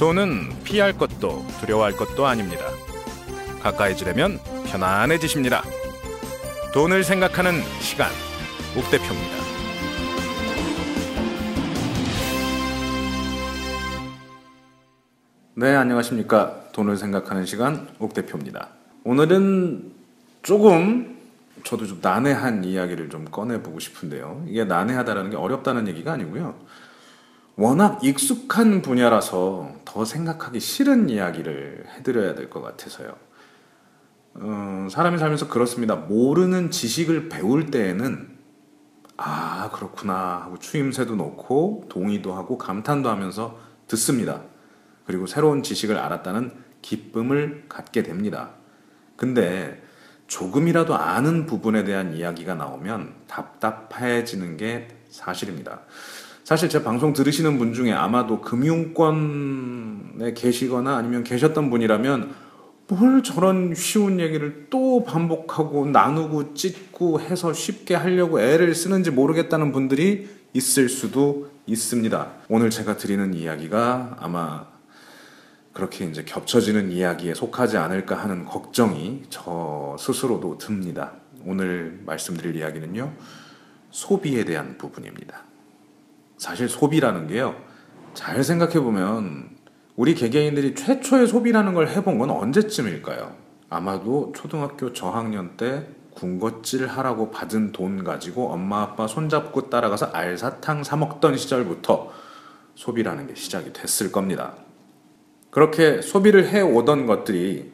돈은 피할 것도 두려워할 것도 아닙니다. 가까이 지려면 편안해지십니다. 돈을 생각하는 시간, 옥 대표입니다. 네, 안녕하십니까. 돈을 생각하는 시간, 옥 대표입니다. 오늘은 조금 저도 좀 난해한 이야기를 좀 꺼내보고 싶은데요. 이게 난해하다라는 게 어렵다는 얘기가 아니고요. 워낙 익숙한 분야라서 더 생각하기 싫은 이야기를 해드려야 될 것 같아서요. 음, 사람이 살면서 그렇습니다. 모르는 지식을 배울 때에는 아 그렇구나 하고 추임새도 놓고 동의도 하고 감탄도 하면서 듣습니다. 그리고 새로운 지식을 알았다는 기쁨을 갖게 됩니다. 근데 조금이라도 아는 부분에 대한 이야기가 나오면 답답해지는 게 사실입니다. 사실 제 방송 들으시는 분 중에 아마도 금융권에 계시거나 아니면 계셨던 분이라면 뭘 저런 쉬운 얘기를 또 반복하고 나누고 찢고 해서 쉽게 하려고 애를 쓰는지 모르겠다는 분들이 있을 수도 있습니다. 오늘 제가 드리는 이야기가 아마 그렇게 이제 겹쳐지는 이야기에 속하지 않을까 하는 걱정이 저 스스로도 듭니다. 오늘 말씀드릴 이야기는요, 소비에 대한 부분입니다. 사실 소비라는 게요, 잘 생각해 보면 우리 개개인들이 최초의 소비라는 걸 해본 건 언제쯤일까요? 아마도 초등학교 저학년 때 군것질 하라고 받은 돈 가지고 엄마 아빠 손잡고 따라가서 알사탕 사 먹던 시절부터 소비라는 게 시작이 됐을 겁니다. 그렇게 소비를 해 오던 것들이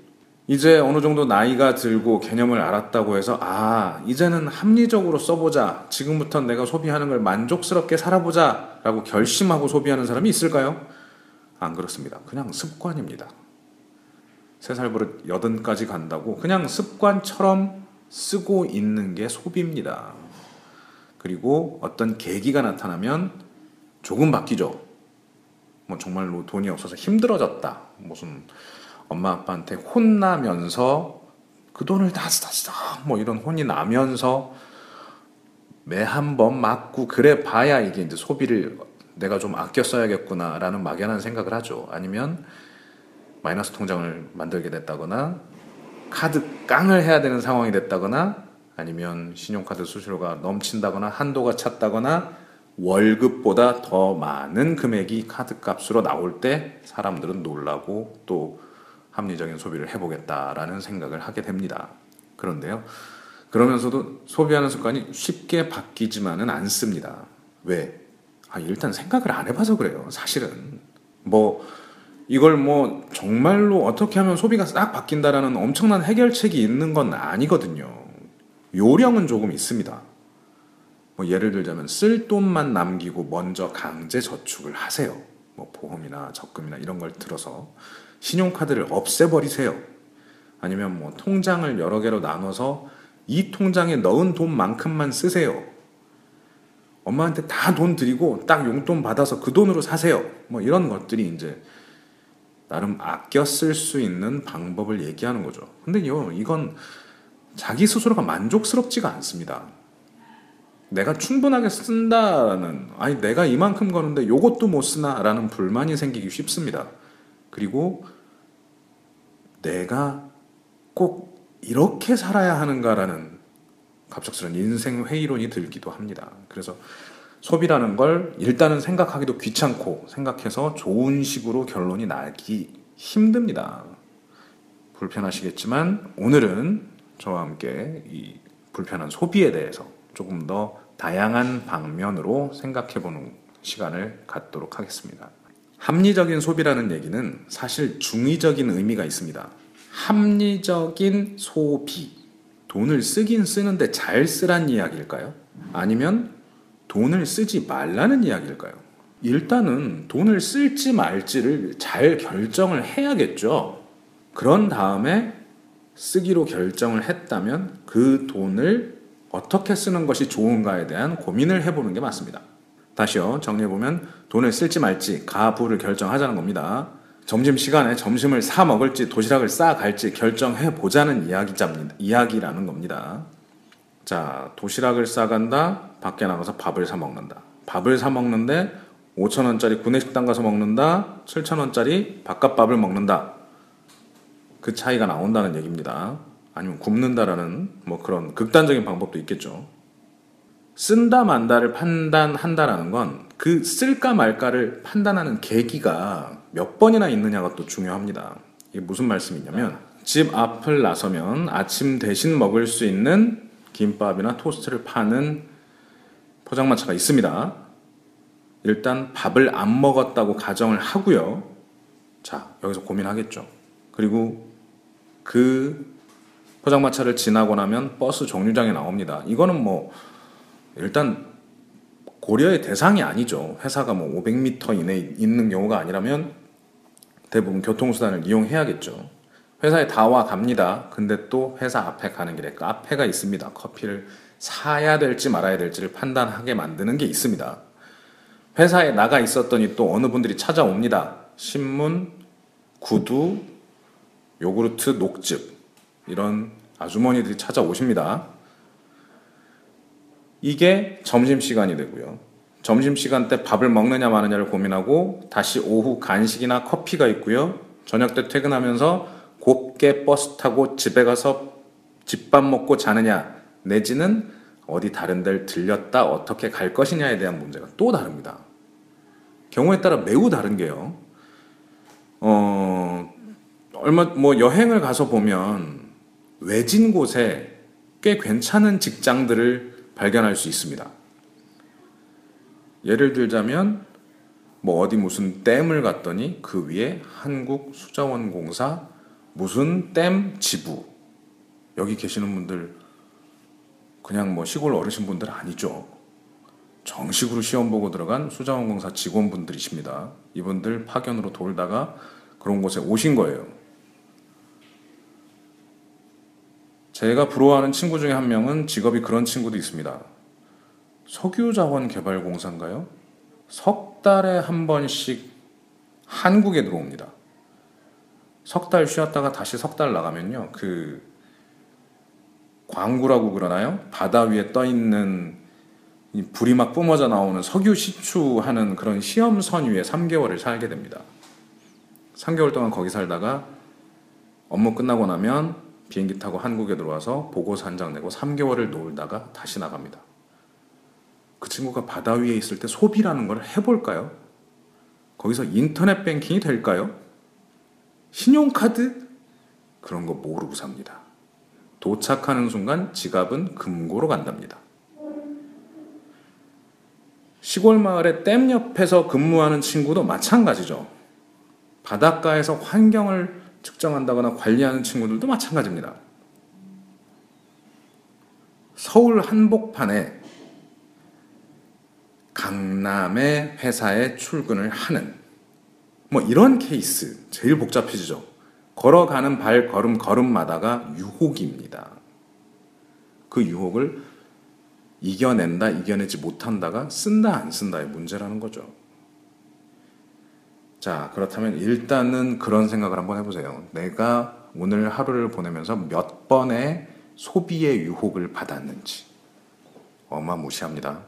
이제 어느 정도 나이가 들고 개념을 알았다고 해서 아 이제는 합리적으로 써보자 지금부터 내가 소비하는 걸 만족스럽게 살아보자 라고 결심하고 소비하는 사람이 있을까요? 안 그렇습니다. 그냥 습관입니다. 세 살 버릇 여든까지 간다고 그냥 습관처럼 쓰고 있는 게 소비입니다. 그리고 어떤 계기가 나타나면 조금 바뀌죠. 뭐 정말로 돈이 없어서 힘들어졌다. 무슨 엄마 아빠한테 혼나면서 그 돈을 다 쓰다 쓰다 뭐 이런 혼이 나면서 매 한 번 맞고 그래 봐야 이게 이제 소비를 내가 좀 아껴 써야겠구나라는 막연한 생각을 하죠. 아니면 마이너스 통장을 만들게 됐다거나 카드 깡을 해야 되는 상황이 됐다거나 아니면 신용카드 수수료가 넘친다거나 한도가 찼다거나 월급보다 더 많은 금액이 카드 값으로 나올 때 사람들은 놀라고 또 합리적인 소비를 해보겠다라는 생각을 하게 됩니다. 그런데요. 그러면서도 소비하는 습관이 쉽게 바뀌지만은 않습니다. 왜? 아, 일단 생각을 안 해봐서 그래요. 사실은. 뭐, 이걸 뭐, 정말로 어떻게 하면 소비가 싹 바뀐다라는 엄청난 해결책이 있는 건 아니거든요. 요령은 조금 있습니다. 뭐 예를 들자면 쓸 돈만 남기고 먼저 강제 저축을 하세요. 뭐 보험이나 적금이나 이런 걸 들어서 신용카드를 없애버리세요. 아니면 뭐 통장을 여러 개로 나눠서 이 통장에 넣은 돈만큼만 쓰세요. 엄마한테 다 돈 드리고 딱 용돈 받아서 그 돈으로 사세요. 뭐 이런 것들이 이제 나름 아껴 쓸 수 있는 방법을 얘기하는 거죠. 근데요, 이건 자기 스스로가 만족스럽지가 않습니다. 내가 충분하게 쓴다는 아니 내가 이만큼 거는데 요것도 못 쓰나라는 불만이 생기기 쉽습니다. 그리고 내가 꼭 이렇게 살아야 하는가라는 갑작스런 인생 회의론이 들기도 합니다. 그래서 소비라는 걸 일단은 생각하기도 귀찮고 생각해서 좋은 식으로 결론이 나기 힘듭니다. 불편하시겠지만 오늘은 저와 함께 이 불편한 소비에 대해서 조금 더 다양한 방면으로 생각해 보는 시간을 갖도록 하겠습니다. 합리적인 소비라는 얘기는 사실 중의적인 의미가 있습니다. 합리적인 소비. 돈을 쓰긴 쓰는데 잘 쓰란 이야기일까요? 아니면 돈을 쓰지 말라는 이야기일까요? 일단은 돈을 쓸지 말지를 잘 결정을 해야겠죠. 그런 다음에 쓰기로 결정을 했다면 그 돈을 어떻게 쓰는 것이 좋은가에 대한 고민을 해보는 게 맞습니다. 다시요, 정리해보면 돈을 쓸지 말지 가부를 결정하자는 겁니다. 점심시간에 점심을 사 먹을지 도시락을 싸 갈지 결정해 보자는 이야기잡니다. 이야기라는 겁니다. 자, 도시락을 싸 간다, 밖에 나가서 밥을 사 먹는다. 밥을 사 먹는데 5천원짜리 구내식당 가서 먹는다, 7천원짜리 바깥밥을 먹는다. 그 차이가 나온다는 얘기입니다. 아니면 굶는다라는 뭐 그런 극단적인 방법도 있겠죠. 쓴다 만다를 판단한다라는 건 그 쓸까 말까를 판단하는 계기가 몇 번이나 있느냐가 또 중요합니다. 이게 무슨 말씀이냐면 집 앞을 나서면 아침 대신 먹을 수 있는 김밥이나 토스트를 파는 포장마차가 있습니다. 일단 밥을 안 먹었다고 가정을 하고요. 자, 여기서 고민하겠죠. 그리고 그 포장마차를 지나고 나면 버스 정류장에 나옵니다. 이거는 뭐 일단 고려의 대상이 아니죠. 회사가 뭐 500m 이내에 있는 경우가 아니라면 대부분 교통수단을 이용해야겠죠. 회사에 다 와 갑니다. 근데 또 회사 앞에 가는 길에 카페가 있습니다. 커피를 사야 될지 말아야 될지를 판단하게 만드는 게 있습니다. 회사에 나가 있었더니 또 어느 분들이 찾아옵니다. 신문, 구두, 요구르트, 녹즙 이런 아주머니들이 찾아오십니다. 이게 점심시간이 되고요. 점심시간 때 밥을 먹느냐 마느냐를 고민하고 다시 오후 간식이나 커피가 있고요. 저녁 때 퇴근하면서 곱게 버스 타고 집에 가서 집밥 먹고 자느냐 내지는 어디 다른 데를 들렸다 어떻게 갈 것이냐에 대한 문제가 또 다릅니다. 경우에 따라 매우 다른 게요. 어, 얼마 뭐 여행을 가서 보면 외진 곳에 꽤 괜찮은 직장들을 발견할 수 있습니다. 예를 들자면 뭐 어디 무슨 댐을 갔더니 그 위에 한국 수자원공사 무슨 댐 지부 여기 계시는 분들 그냥 뭐 시골 어르신분들 아니죠. 정식으로 시험 보고 들어간 수자원공사 직원분들이십니다. 이분들 파견으로 돌다가 그런 곳에 오신 거예요. 제가 부러워하는 친구 중에 한 명은 직업이 그런 친구도 있습니다. 석유자원개발공사인가요? 석 달에 한 번씩 한국에 들어옵니다. 석 달 쉬었다가 다시 석 달 나가면요. 그 광구라고 그러나요? 바다 위에 떠 있는 불이 막 뿜어져 나오는 석유 시추하는 그런 시험선 위에 3개월을 살게 됩니다. 3개월 동안 거기 살다가 업무 끝나고 나면 비행기 타고 한국에 들어와서 보고서 한 장 내고 3개월을 놀다가 다시 나갑니다. 그 친구가 바다 위에 있을 때 소비라는 걸 해볼까요? 거기서 인터넷 뱅킹이 될까요? 신용카드? 그런 거 모르고 삽니다. 도착하는 순간 지갑은 금고로 간답니다. 시골 마을의 댐 옆에서 근무하는 친구도 마찬가지죠. 바닷가에서 환경을 측정한다거나 관리하는 친구들도 마찬가지입니다. 서울 한복판에 강남의 회사에 출근을 하는 뭐 이런 케이스 제일 복잡해지죠. 걸어가는 발 걸음 걸음마다가 유혹입니다. 그 유혹을 이겨낸다, 이겨내지 못한다가 쓴다, 안 쓴다의 문제라는 거죠. 자, 그렇다면 일단은 그런 생각을 한번 해보세요. 내가 오늘 하루를 보내면서 몇 번의 소비의 유혹을 받았는지. 어마무시합니다.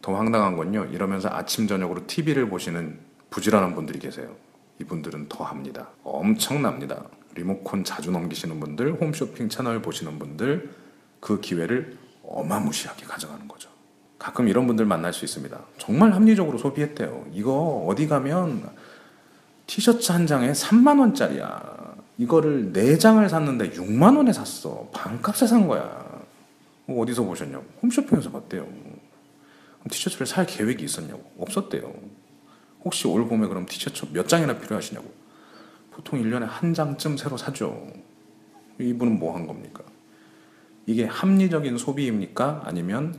더 황당한 건요, 이러면서 아침, 저녁으로 TV를 보시는 부지런한 분들이 계세요. 이분들은 더 합니다. 엄청납니다. 리모컨 자주 넘기시는 분들, 홈쇼핑 채널 보시는 분들, 그 기회를 어마무시하게 가져가는 거죠. 가끔 이런 분들 만날 수 있습니다. 정말 합리적으로 소비했대요. 이거 어디 가면 티셔츠 한 장에 3만 원짜리야. 이거를 4장을 샀는데 6만 원에 샀어. 반값에 산 거야. 뭐 어디서 보셨냐고. 홈쇼핑에서 봤대요. 티셔츠를 살 계획이 있었냐고. 없었대요. 혹시 올 봄에 그럼 티셔츠 몇 장이나 필요하시냐고. 보통 1년에 한 장쯤 새로 사죠. 이분은 뭐 한 겁니까? 이게 합리적인 소비입니까? 아니면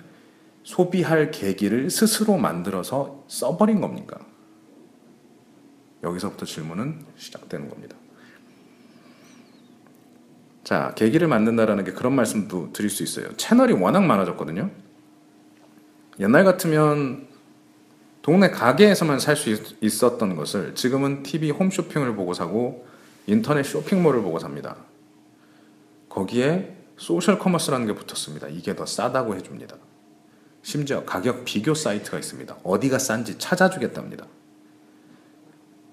소비할 계기를 스스로 만들어서 써버린 겁니까? 여기서부터 질문은 시작되는 겁니다. 자, 계기를 만든다라는 게 그런 말씀도 드릴 수 있어요. 채널이 워낙 많아졌거든요. 옛날 같으면 동네 가게에서만 살 수 있었던 것을 지금은 TV 홈쇼핑을 보고 사고 인터넷 쇼핑몰을 보고 삽니다. 거기에 social commerce라는 게 붙었습니다. 이게 더 싸다고 해줍니다. 심지어 가격 비교 사이트가 있습니다. 어디가 싼지 찾아주겠답니다.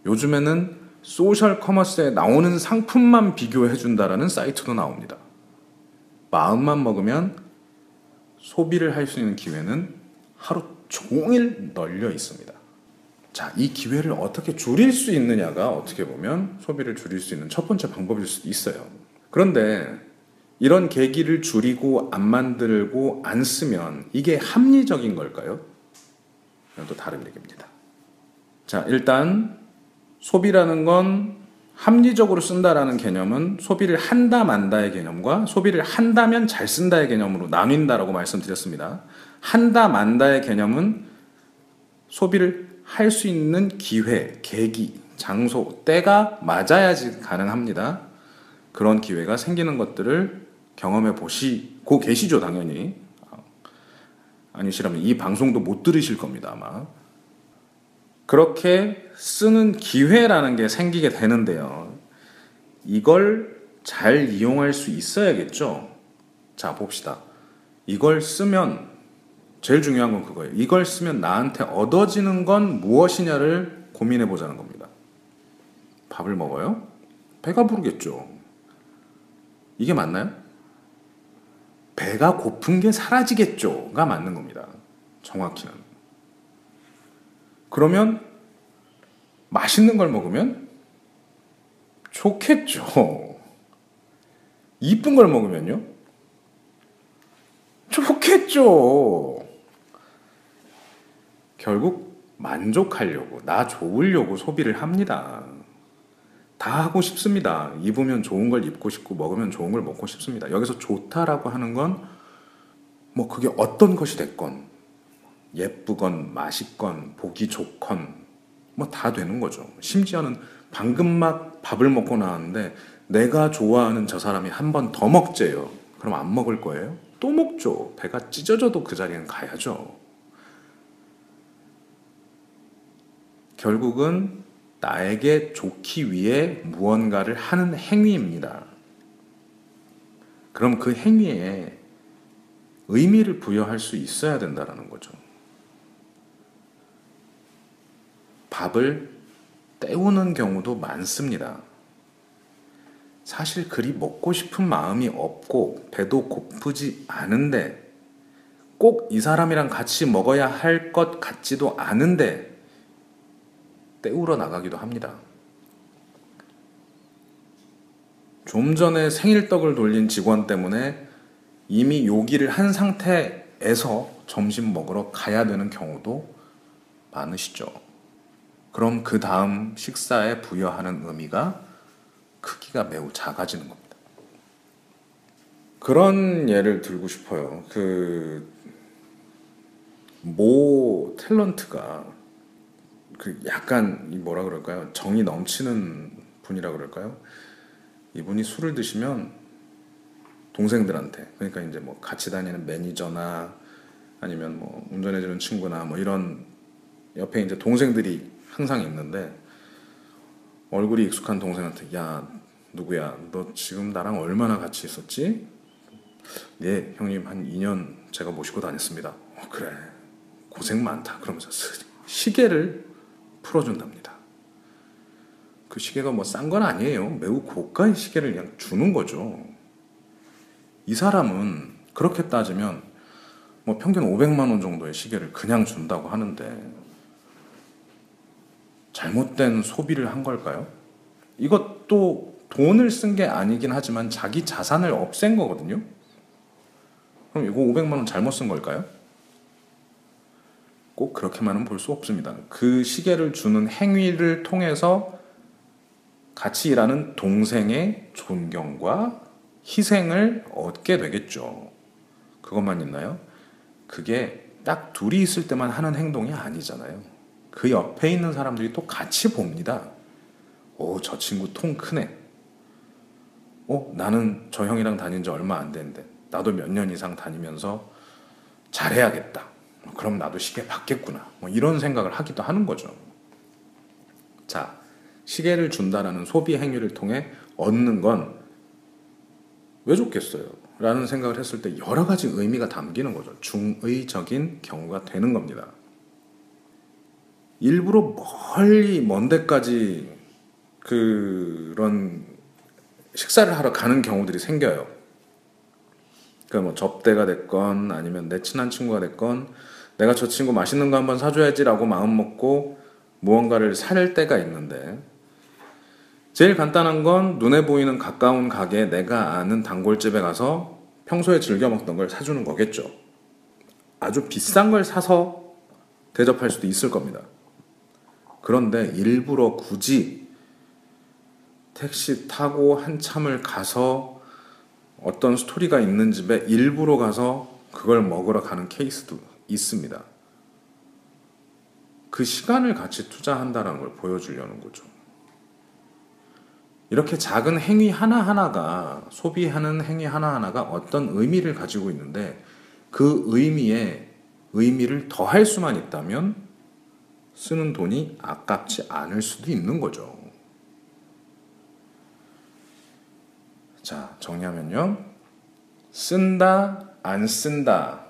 요즘에는 social commerce에 나오는 상품만 비교해 준다라는 사이트도 나옵니다. 마음만 먹으면 소비를 할 수 있는 기회는 하루 종일 널려 있습니다. 자, 이 기회를 어떻게 줄일 수 있느냐가 어떻게 보면 소비를 줄일 수 있는 첫 번째 방법일 수도 있어요. 그런데 이런 계기를 줄이고 안 만들고 안 쓰면 이게 합리적인 걸까요? 또 다른 얘기입니다. 자, 일단 소비라는 건 합리적으로 쓴다라는 개념은 소비를 한다 만다의 개념과 소비를 한다면 잘 쓴다의 개념으로 나뉜다라고 말씀드렸습니다. 한다 만다의 개념은 소비를 할 수 있는 기회, 계기, 장소, 때가 맞아야지 가능합니다. 그런 기회가 생기는 것들을 경험해 보시고 계시죠, 당연히. 아니시라면 이 방송도 못 들으실 겁니다, 아마. 그렇게 쓰는 기회라는 게 생기게 되는데요. 이걸 잘 이용할 수 있어야겠죠? 자, 봅시다. 이걸 쓰면, 제일 중요한 건 그거예요. 이걸 쓰면 나한테 얻어지는 건 무엇이냐를 고민해 보자는 겁니다. 밥을 먹어요? 배가 부르겠죠. 이게 맞나요? 배가 고픈 게 사라지겠죠가 맞는 겁니다. 정확히는. 그러면 맛있는 걸 먹으면 좋겠죠. 이쁜 걸 먹으면요? 좋겠죠. 결국 만족하려고, 나 좋으려고 소비를 합니다. 다 하고 싶습니다. 입으면 좋은 걸 입고 싶고 먹으면 좋은 걸 먹고 싶습니다. 여기서 좋다라고 하는 건 뭐 그게 어떤 것이 됐건 예쁘건 맛있건 보기 좋건 뭐 다 되는 거죠. 심지어는 방금 막 밥을 먹고 나왔는데 내가 좋아하는 저 사람이 한 번 더 먹재요. 그럼 안 먹을 거예요? 또 먹죠. 배가 찢어져도 그 자리는 가야죠. 결국은 나에게 좋기 위해 무언가를 하는 행위입니다. 그럼 그 행위에 의미를 부여할 수 있어야 된다는 거죠. 밥을 때우는 경우도 많습니다. 사실 그리 먹고 싶은 마음이 없고 배도 고프지 않은데 꼭 이 사람이랑 같이 먹어야 할 것 같지도 않은데 때우러 나가기도 합니다. 좀 전에 생일떡을 돌린 직원 때문에 이미 요기를 한 상태에서 점심 먹으러 가야 되는 경우도 많으시죠. 그럼 그 다음 식사에 부여하는 의미가 크기가 매우 작아지는 겁니다. 그런 예를 들고 싶어요. 그, 모 탤런트가 그 약간 뭐라 그럴까요? 정이 넘치는 분이라 그럴까요? 이분이 술을 드시면 동생들한테 그러니까 이제 뭐 같이 다니는 매니저나 아니면 뭐 운전해주는 친구나 뭐 이런 옆에 이제 동생들이 항상 있는데 얼굴이 익숙한 동생한테 야 누구야 너 지금 나랑 얼마나 같이 있었지? 네 형님 한 2년 제가 모시고 다녔습니다. 어, 그래 고생 많다 그러면서 시계를 풀어준답니다. 그 시계가 뭐 싼 건 아니에요. 매우 고가의 시계를 그냥 주는 거죠. 이 사람은 그렇게 따지면 뭐 평균 500만 원 정도의 시계를 그냥 준다고 하는데 잘못된 소비를 한 걸까요? 이것도 돈을 쓴 게 아니긴 하지만 자기 자산을 없앤 거거든요. 그럼 이거 500만 원 잘못 쓴 걸까요? 꼭 그렇게만은 볼 수 없습니다. 그 시계를 주는 행위를 통해서 같이 일하는 동생의 존경과 희생을 얻게 되겠죠. 그것만 있나요? 그게 딱 둘이 있을 때만 하는 행동이 아니잖아요. 그 옆에 있는 사람들이 또 같이 봅니다. 오, 저 친구 통 크네. 어, 나는 저 형이랑 다닌 지 얼마 안 됐는데, 나도 몇 년 이상 다니면서 잘해야겠다. 그럼 나도 시계 받겠구나. 뭐 이런 생각을 하기도 하는 거죠. 자, 시계를 준다라는 소비 행위를 통해 얻는 건 왜 좋겠어요? 라는 생각을 했을 때 여러 가지 의미가 담기는 거죠. 중의적인 경우가 되는 겁니다. 일부러 멀리 먼 데까지 그런 식사를 하러 가는 경우들이 생겨요. 그러니까 뭐 접대가 됐건 아니면 내 친한 친구가 됐건 내가 저 친구 맛있는 거 한번 사줘야지라고 마음 먹고 무언가를 살 때가 있는데 제일 간단한 건 눈에 보이는 가까운 가게 내가 아는 단골집에 가서 평소에 즐겨 먹던 걸 사주는 거겠죠. 아주 비싼 걸 사서 대접할 수도 있을 겁니다. 그런데 일부러 굳이 택시 타고 한참을 가서 어떤 스토리가 있는 집에 일부러 가서 그걸 먹으러 가는 케이스도 있습니다. 그 시간을 같이 투자한다는 걸 보여주려는 거죠. 이렇게 작은 행위 하나하나가 소비하는 행위 하나하나가 어떤 의미를 가지고 있는데 그 의미에 의미를 더할 수만 있다면 쓰는 돈이 아깝지 않을 수도 있는 거죠. 자, 정리하면요. 쓴다, 안 쓴다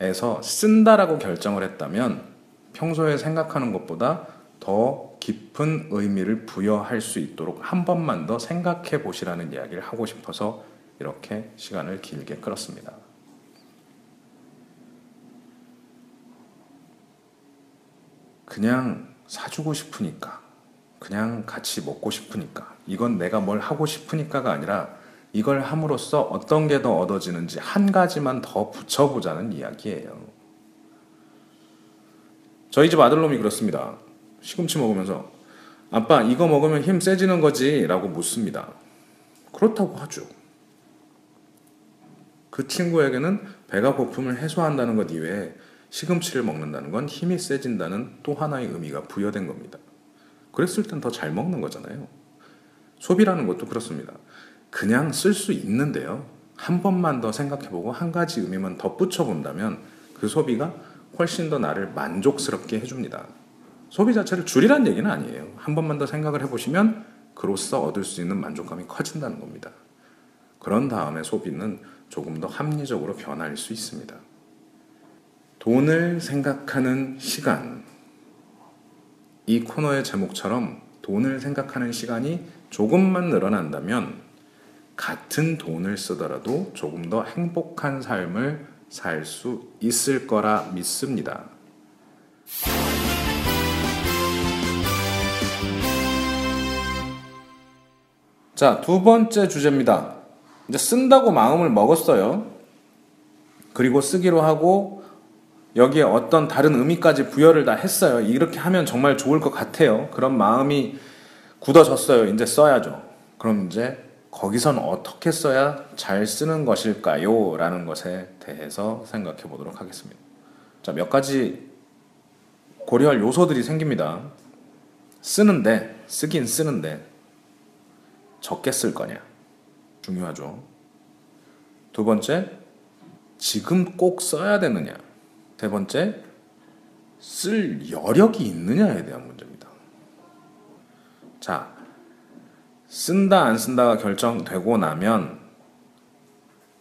에서 쓴다라고 결정을 했다면 평소에 생각하는 것보다 더 깊은 의미를 부여할 수 있도록 한 번만 더 생각해 보시라는 이야기를 하고 싶어서 이렇게 시간을 길게 끌었습니다. 그냥 사주고 싶으니까, 그냥 같이 먹고 싶으니까, 이건 내가 뭘 하고 싶으니까가 아니라 이걸 함으로써 어떤 게 더 얻어지는지 한 가지만 더 붙여보자는 이야기예요. 저희 집 아들놈이 그렇습니다. 시금치 먹으면서 아빠 이거 먹으면 힘 세지는 거지 라고 묻습니다. 그렇다고 하죠. 그 친구에게는 배가 고픔을 해소한다는 것 이외에 시금치를 먹는다는 건 힘이 세진다는 또 하나의 의미가 부여된 겁니다. 그랬을 땐 더 잘 먹는 거잖아요. 소비라는 것도 그렇습니다. 그냥 쓸 수 있는데요. 한 번만 더 생각해보고 한 가지 의미만 덧붙여 본다면 그 소비가 훨씬 더 나를 만족스럽게 해줍니다. 소비 자체를 줄이란 얘기는 아니에요. 한 번만 더 생각을 해보시면 그로써 얻을 수 있는 만족감이 커진다는 겁니다. 그런 다음에 소비는 조금 더 합리적으로 변할 수 있습니다. 돈을 생각하는 시간. 이 코너의 제목처럼 돈을 생각하는 시간이 조금만 늘어난다면 같은 돈을 쓰더라도 조금 더 행복한 삶을 살 수 있을 거라 믿습니다. 자, 두 번째 주제입니다. 이제 쓴다고 마음을 먹었어요. 그리고 쓰기로 하고 여기에 어떤 다른 의미까지 부여를 다 했어요. 이렇게 하면 정말 좋을 것 같아요. 그런 마음이 굳어졌어요. 이제 써야죠. 그럼 이제 거기선 어떻게 써야 잘 쓰는 것일까요? 라는 것에 대해서 생각해 보도록 하겠습니다. 자, 몇 가지 고려할 요소들이 생깁니다. 쓰는데, 쓰긴 쓰는데, 적게 쓸 거냐? 중요하죠. 두 번째, 지금 꼭 써야 되느냐? 세 번째, 쓸 여력이 있느냐에 대한 문제입니다. 자, 쓴다 안 쓴다가 결정되고 나면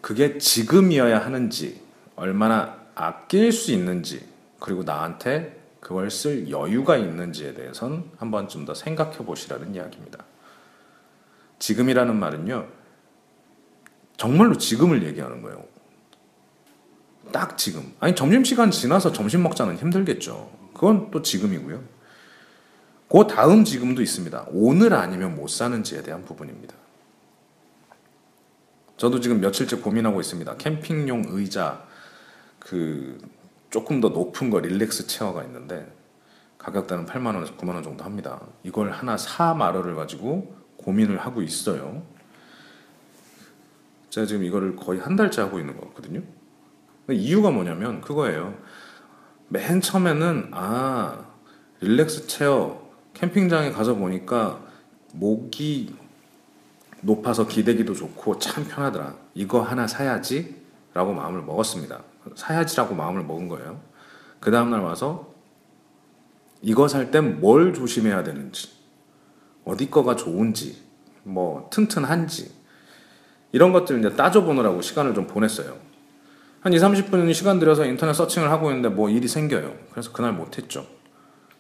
그게 지금이어야 하는지 얼마나 아낄 수 있는지 그리고 나한테 그걸 쓸 여유가 있는지에 대해선 한 번쯤 더 생각해 보시라는 이야기입니다. 지금이라는 말은요, 정말로 지금을 얘기하는 거예요. 딱 지금. 아니, 점심시간 지나서 점심 먹자는 힘들겠죠. 그건 또 지금이고요. 그 다음 지금도 있습니다. 오늘 아니면 못 사는지에 대한 부분입니다. 저도 지금 며칠째 고민하고 있습니다. 캠핑용 의자 그 조금 더 높은 거 릴렉스 체어가 있는데 가격대는 8만 원에서 9만 원 정도 합니다. 이걸 하나 사 말어를 가지고 고민을 하고 있어요. 제가 지금 이거를 거의 한 달째 하고 있는 거거든요. 이유가 뭐냐면 그거예요. 맨 처음에는 아 릴렉스 체어 캠핑장에 가서 보니까 목이 높아서 기대기도 좋고 참 편하더라. 이거 하나 사야지 라고 마음을 먹었습니다. 사야지라고 마음을 먹은 거예요. 그 다음날 와서 이거 살 땐 뭘 조심해야 되는지, 어디 거가 좋은지, 뭐 튼튼한지, 이런 것들 이제 따져보느라고 시간을 좀 보냈어요. 한 2, 30분 시간 들여서 인터넷 서칭을 하고 있는데 뭐 일이 생겨요. 그래서 그날 못했죠.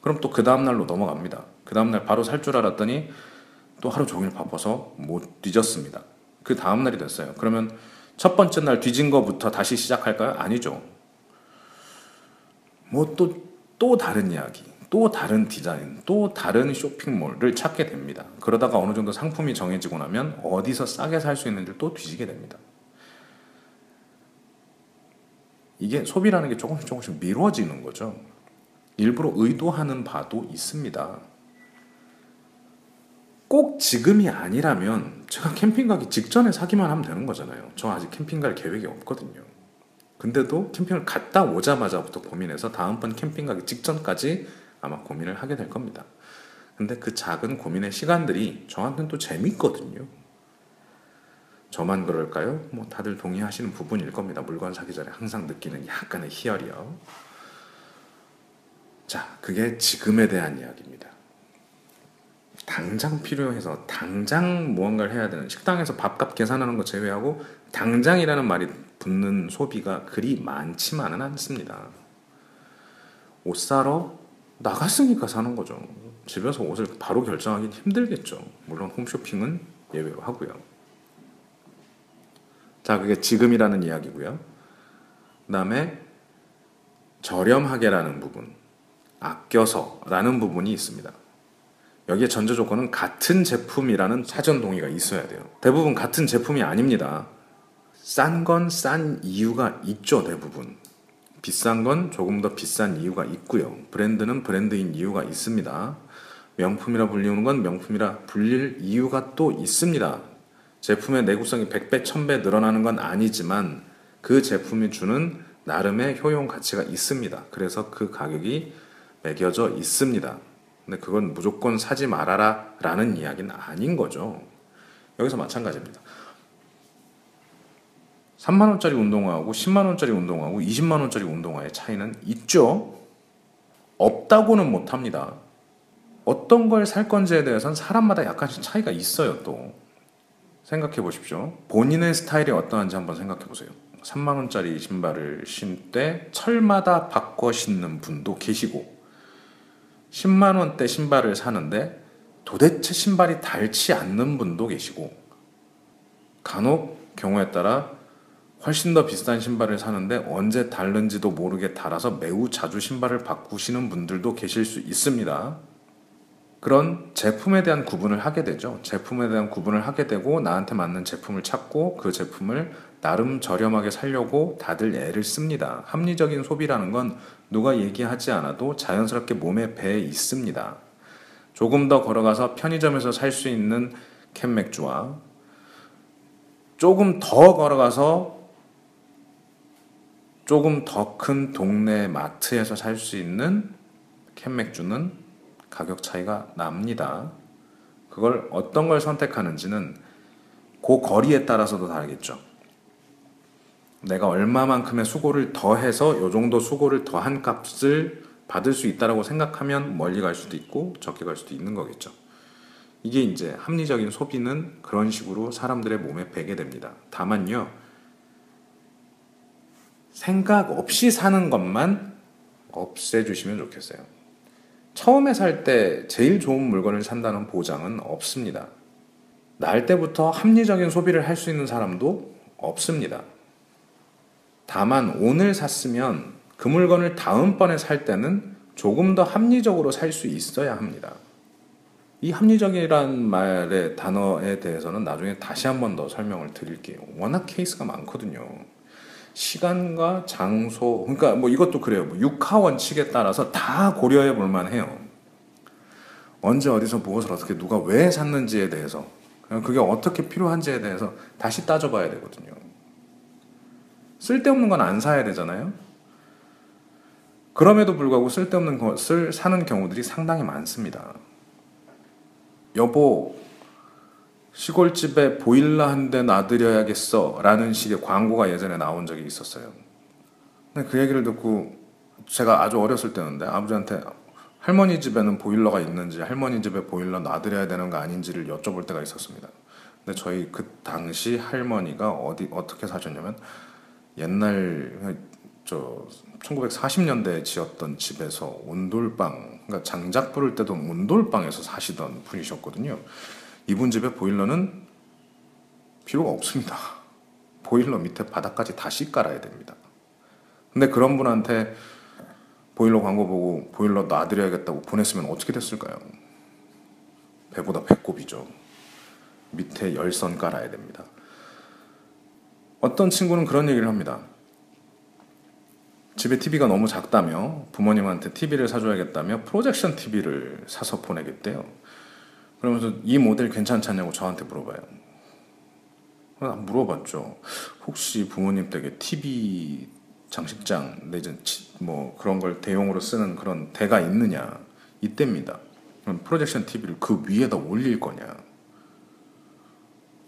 그럼 또 그 다음날로 넘어갑니다. 그 다음날 바로 살 줄 알았더니 또 하루 종일 바빠서 못 뒤졌습니다. 그 다음날이 됐어요. 그러면 첫 번째 날 뒤진 거부터 다시 시작할까요? 아니죠. 뭐 또, 또 다른 이야기, 또 다른 디자인, 또 다른 쇼핑몰을 찾게 됩니다. 그러다가 어느 정도 상품이 정해지고 나면 어디서 싸게 살 수 있는지 또 뒤지게 됩니다. 이게 소비라는 게 조금씩 조금씩 미뤄지는 거죠. 일부러 의도하는 바도 있습니다. 꼭 지금이 아니라면 제가 캠핑 가기 직전에 사기만 하면 되는 거잖아요. 저 아직 캠핑 갈 계획이 없거든요. 근데도 캠핑을 갔다 오자마자부터 고민해서 다음번 캠핑 가기 직전까지 아마 고민을 하게 될 겁니다. 근데 그 작은 고민의 시간들이 저한테는 또 재밌거든요. 저만 그럴까요? 뭐 다들 동의하시는 부분일 겁니다. 물건 사기 전에 항상 느끼는 약간의 희열이요. 자, 그게 지금에 대한 이야기입니다. 당장 필요해서 당장 무언가를 해야 되는 식당에서 밥값 계산하는 거 제외하고 당장이라는 말이 붙는 소비가 그리 많지만은 않습니다. 옷 사러 나갔으니까 사는 거죠. 집에서 옷을 바로 결정하기 힘들겠죠. 물론 홈쇼핑은 예외로 하고요. 자, 그게 지금이라는 이야기고요. 그다음에 저렴하게라는 부분, 아껴서라는 부분이 있습니다. 여기에 전제 조건은 같은 제품이라는 사전 동의가 있어야 돼요. 대부분 같은 제품이 아닙니다. 싼 건 싼 이유가 있죠, 대부분. 비싼 건 조금 더 비싼 이유가 있고요. 브랜드는 브랜드인 이유가 있습니다. 명품이라 불리우는 건 명품이라 불릴 이유가 또 있습니다. 제품의 내구성이 100배, 1000배 늘어나는 건 아니지만 그 제품이 주는 나름의 효용 가치가 있습니다. 그래서 그 가격이 매겨져 있습니다. 근데 그건 무조건 사지 말아라 라는 이야기는 아닌 거죠. 여기서 마찬가지입니다. 3만원짜리 운동화하고 10만원짜리 운동화하고 20만원짜리 운동화의 차이는 있죠. 없다고는 못합니다. 어떤 걸 살 건지에 대해서는 사람마다 약간씩 차이가 있어요, 또. 생각해 보십시오. 본인의 스타일이 어떠한지 한번 생각해 보세요. 3만 원짜리 신발을 신때 철마다 바꿔 신는 분도 계시고, 10만 원대 신발을 사는데 도대체 신발이 닳지 않는 분도 계시고, 간혹 경우에 따라 훨씬 더 비싼 신발을 사는데 언제 닳는지도 모르게 닳아서 매우 자주 신발을 바꾸시는 분들도 계실 수 있습니다. 그런 제품에 대한 구분을 하게 되죠. 제품에 대한 구분을 하게 되고 나한테 맞는 제품을 찾고 그 제품을 나름 저렴하게 살려고 다들 애를 씁니다. 합리적인 소비라는 건 누가 얘기하지 않아도 자연스럽게 몸에 배에 있습니다. 조금 더 걸어가서 편의점에서 살 수 있는 캔 맥주와 조금 더 걸어가서 조금 더 큰 동네 마트에서 살 수 있는 캔 맥주는 가격 차이가 납니다. 그걸 어떤 걸 선택하는지는 그 거리에 따라서도 다르겠죠. 내가 얼마만큼의 수고를 더해서 요 정도 수고를 더한 값을 받을 수 있다라고 생각하면 멀리 갈 수도 있고 적게 갈 수도 있는 거겠죠. 이게 이제 합리적인 소비는 그런 식으로 사람들의 몸에 배게 됩니다. 다만요, 생각 없이 사는 것만 없애주시면 좋겠어요. 처음에 살 때 제일 좋은 물건을 산다는 보장은 없습니다. 날 때부터 합리적인 소비를 할 수 있는 사람도 없습니다. 다만 오늘 샀으면 그 물건을 다음번에 살 때는 조금 더 합리적으로 살 수 있어야 합니다. 이 합리적이란 말의 단어에 대해서는 나중에 다시 한 번 더 설명을 드릴게요. 워낙 케이스가 많거든요. 시간과 장소, 그러니까 뭐 이것도 그래요. 뭐 육하 원칙에 따라서 다 고려해 볼 만해요. 언제 어디서 무엇을 어떻게 누가 왜 샀는지에 대해서 그게 어떻게 필요한지에 대해서 다시 따져봐야 되거든요. 쓸데없는 건 안 사야 되잖아요. 그럼에도 불구하고 쓸데없는 것을 사는 경우들이 상당히 많습니다. 여보, 시골집에 보일러 한 대 놔드려야겠어 라는 식의 광고가 예전에 나온 적이 있었어요. 근데 그 얘기를 듣고 제가 아주 어렸을 때였는데 아버지한테 할머니 집에는 보일러가 있는지 할머니 집에 보일러 놔드려야 되는 거 아닌지를 여쭤볼 때가 있었습니다. 근데 저희 그 당시 할머니가 어디 어떻게 사셨냐면 옛날 저 1940년대에 지었던 집에서 온돌방 그러니까 장작 부를 때도 온돌방에서 사시던 분이셨거든요. 이분 집에 보일러는 필요가 없습니다. 보일러 밑에 바닥까지 다시 깔아야 됩니다. 근데 그런 분한테 보일러 광고 보고 보일러 놔드려야겠다고 보냈으면 어떻게 됐을까요? 배보다 배꼽이죠. 밑에 열선 깔아야 됩니다. 어떤 친구는 그런 얘기를 합니다. 집에 TV가 너무 작다며 부모님한테 TV를 사줘야겠다며 프로젝션 TV를 사서 보내겠대요. 그러면서 이 모델 괜찮지 않냐고 저한테 물어봐요. 물어봤죠. 혹시 부모님 댁에 TV 장식장 내지 뭐 그런 걸 대용으로 쓰는 그런 대가 있느냐 이때입니다. 그럼 프로젝션 TV를 그 위에다 올릴 거냐?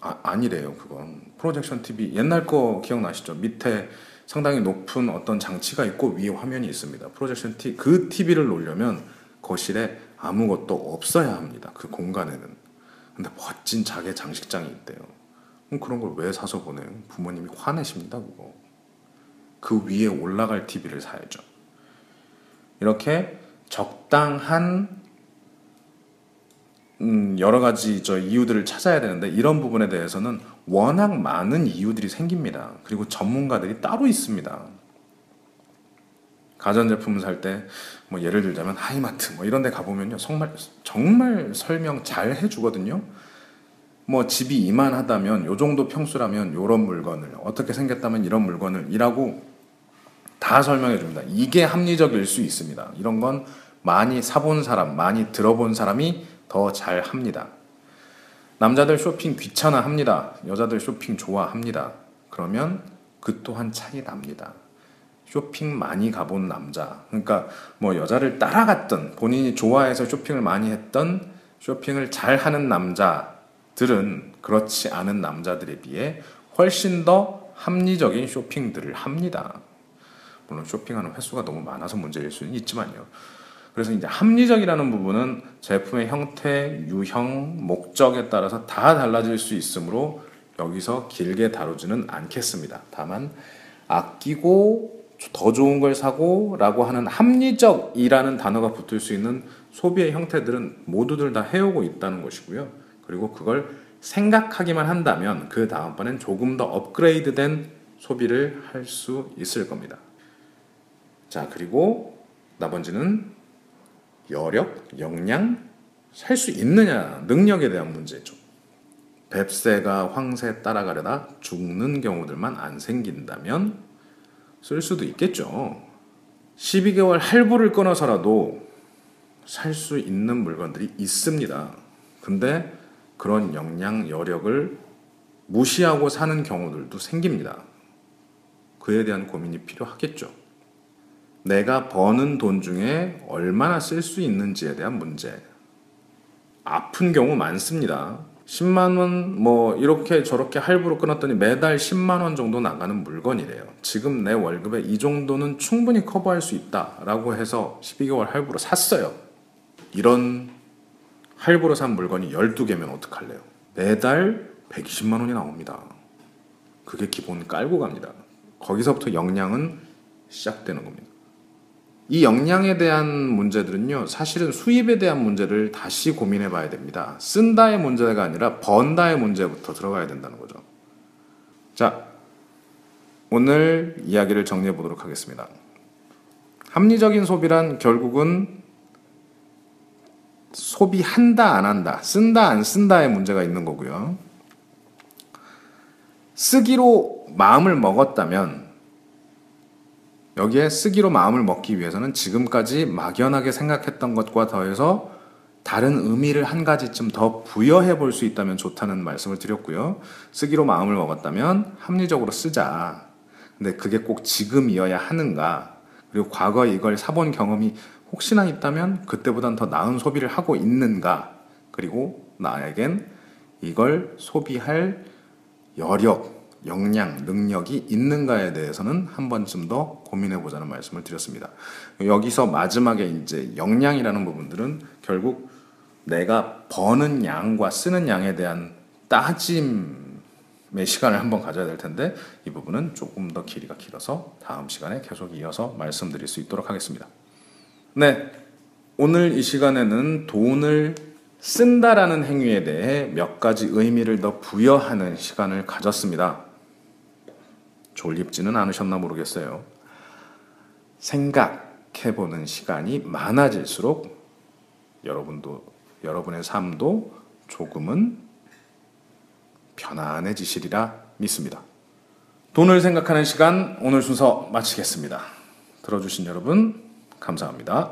아, 아니래요. 그건 프로젝션 TV 옛날 거 기억나시죠? 밑에 상당히 높은 어떤 장치가 있고 위에 화면이 있습니다. 프로젝션 TV 그 TV를 놓으려면 거실에 아무것도 없어야 합니다. 그 공간에는. 근데 멋진 자개 장식장이 있대요. 그럼 그런 걸 왜 사서 보내요? 부모님이 화내십니다, 그거. 그 위에 올라갈 TV를 사야죠. 이렇게 적당한 음, 여러 가지 저 이유들을 찾아야 되는데 이런 부분에 대해서는 워낙 많은 이유들이 생깁니다. 그리고 전문가들이 따로 있습니다. 가전제품을 살때 뭐 예를 들자면 하이마트 뭐 이런 데 가보면요. 정말 정말 설명 잘 해주거든요. 뭐 집이 이만하다면 요 정도 평수라면 요런 물건을 어떻게 생겼다면 이런 물건을 이라고 다 설명해 줍니다. 이게 합리적일 수 있습니다. 이런 건 많이 사본 사람, 많이 들어본 사람이 더 잘 합니다. 남자들 쇼핑 귀찮아 합니다. 여자들 쇼핑 좋아합니다. 그러면 그 또한 차이 납니다. 쇼핑 많이 가본 남자, 그러니까 뭐 여자를 따라갔던 본인이 좋아해서 쇼핑을 많이 했던 쇼핑을 잘 하는 남자들은 그렇지 않은 남자들에 비해 훨씬 더 합리적인 쇼핑들을 합니다. 물론 쇼핑하는 횟수가 너무 많아서 문제일 수는 있지만요. 그래서 이제 합리적이라는 부분은 제품의 형태, 유형, 목적에 따라서 다 달라질 수 있으므로 여기서 길게 다루지는 않겠습니다. 다만 아끼고 더 좋은 걸 사고라고 하는 합리적이라는 단어가 붙을 수 있는 소비의 형태들은 모두들 다 해오고 있다는 것이고요. 그리고 그걸 생각하기만 한다면 그 다음번엔 조금 더 업그레이드된 소비를 할 수 있을 겁니다. 자, 그리고 나머지는 여력, 역량, 살 수 있느냐, 능력에 대한 문제죠. 뱁새가 황새 따라가려다 죽는 경우들만 안 생긴다면 쓸 수도 있겠죠. 12개월 할부를 끊어서라도 살 수 있는 물건들이 있습니다. 근데 그런 역량, 여력을 무시하고 사는 경우들도 생깁니다. 그에 대한 고민이 필요하겠죠. 내가 버는 돈 중에 얼마나 쓸 수 있는지에 대한 문제. 아픈 경우 많습니다. 10만 원, 뭐, 이렇게 저렇게 할부로 끊었더니 매달 10만 원 정도 나가는 물건이래요. 지금 내 월급에 이 정도는 충분히 커버할 수 있다. 라고 해서 12개월 할부로 샀어요. 이런 할부로 산 물건이 12개면 어떡할래요? 매달 120만 원이 나옵니다. 그게 기본 깔고 갑니다. 거기서부터 역량은 시작되는 겁니다. 이 역량에 대한 문제들은요, 사실은 수입에 대한 문제를 다시 고민해 봐야 됩니다. 쓴다의 문제가 아니라 번다의 문제부터 들어가야 된다는 거죠. 자, 오늘 이야기를 정리해 보도록 하겠습니다. 합리적인 소비란 결국은 소비한다, 안 한다, 쓴다, 안 쓴다의 문제가 있는 거고요. 쓰기로 마음을 먹었다면 여기에 쓰기로 마음을 먹기 위해서는 지금까지 막연하게 생각했던 것과 더해서 다른 의미를 한 가지쯤 더 부여해 볼 수 있다면 좋다는 말씀을 드렸고요. 쓰기로 마음을 먹었다면 합리적으로 쓰자. 근데 그게 꼭 지금이어야 하는가? 그리고 과거에 이걸 사본 경험이 혹시나 있다면 그때보단 더 나은 소비를 하고 있는가? 그리고 나에겐 이걸 소비할 여력, 역량, 능력이 있는가에 대해서는 한 번쯤 더 고민해 보자는 말씀을 드렸습니다. 여기서 마지막에 이제 역량이라는 부분들은 결국 내가 버는 양과 쓰는 양에 대한 따짐의 시간을 한번 가져야 될 텐데 이 부분은 조금 더 길이가 길어서 다음 시간에 계속 이어서 말씀드릴 수 있도록 하겠습니다. 네. 오늘 이 시간에는 돈을 쓴다라는 행위에 대해 몇 가지 의미를 더 부여하는 시간을 가졌습니다. 졸립지는 않으셨나 모르겠어요. 생각해보는 시간이 많아질수록 여러분도, 여러분의 삶도 조금은 편안해지시리라 믿습니다. 돈을 생각하는 시간 오늘 순서 마치겠습니다. 들어주신 여러분 감사합니다.